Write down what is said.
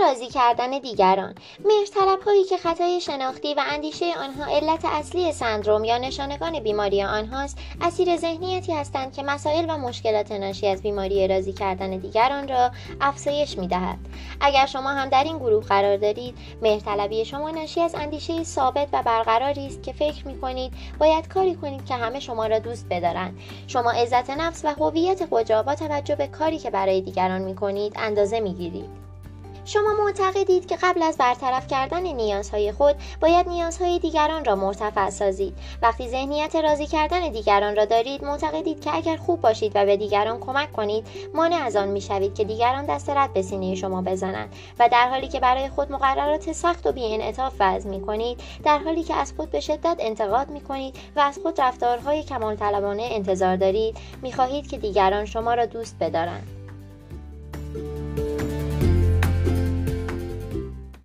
راضی کردن دیگران. مهرطلب هایی که خطای شناختی و اندیشه آنها علت اصلی سندروم یا نشانگان بیماری آنهاست اسیر ذهنیتی هستند که مسائل و مشکلات ناشی از بیماری راضی کردن دیگران را افزایش می‌دهد. اگر شما هم در این گروه قرار دارید مهرطلبی شما ناشی از اندیشه ثابت و برقراری است که فکر می کنید باید کاری کنید که همه شما را دوست بدارند. شما عزت نفس و هویت خود را با توجه به کاری که برای دیگران می کنید اندازه می گیرید شما معتقدید که قبل از برطرف کردن نیازهای خود باید نیازهای دیگران را مرتفع سازید. وقتی ذهنیت راضی کردن دیگران را دارید معتقدید که اگر خوب باشید و به دیگران کمک کنید مانع از آن می‌شوید که دیگران دست رد به سینه شما بزنند. و در حالی که برای خود مقررات سخت و بیانعطاف وضع می کنید در حالی که از خود به شدت انتقاد می کنید و از خود رفتارهای کمال طلبانه انتظار دارید می خواهید که دیگران شما را دوست بدارند.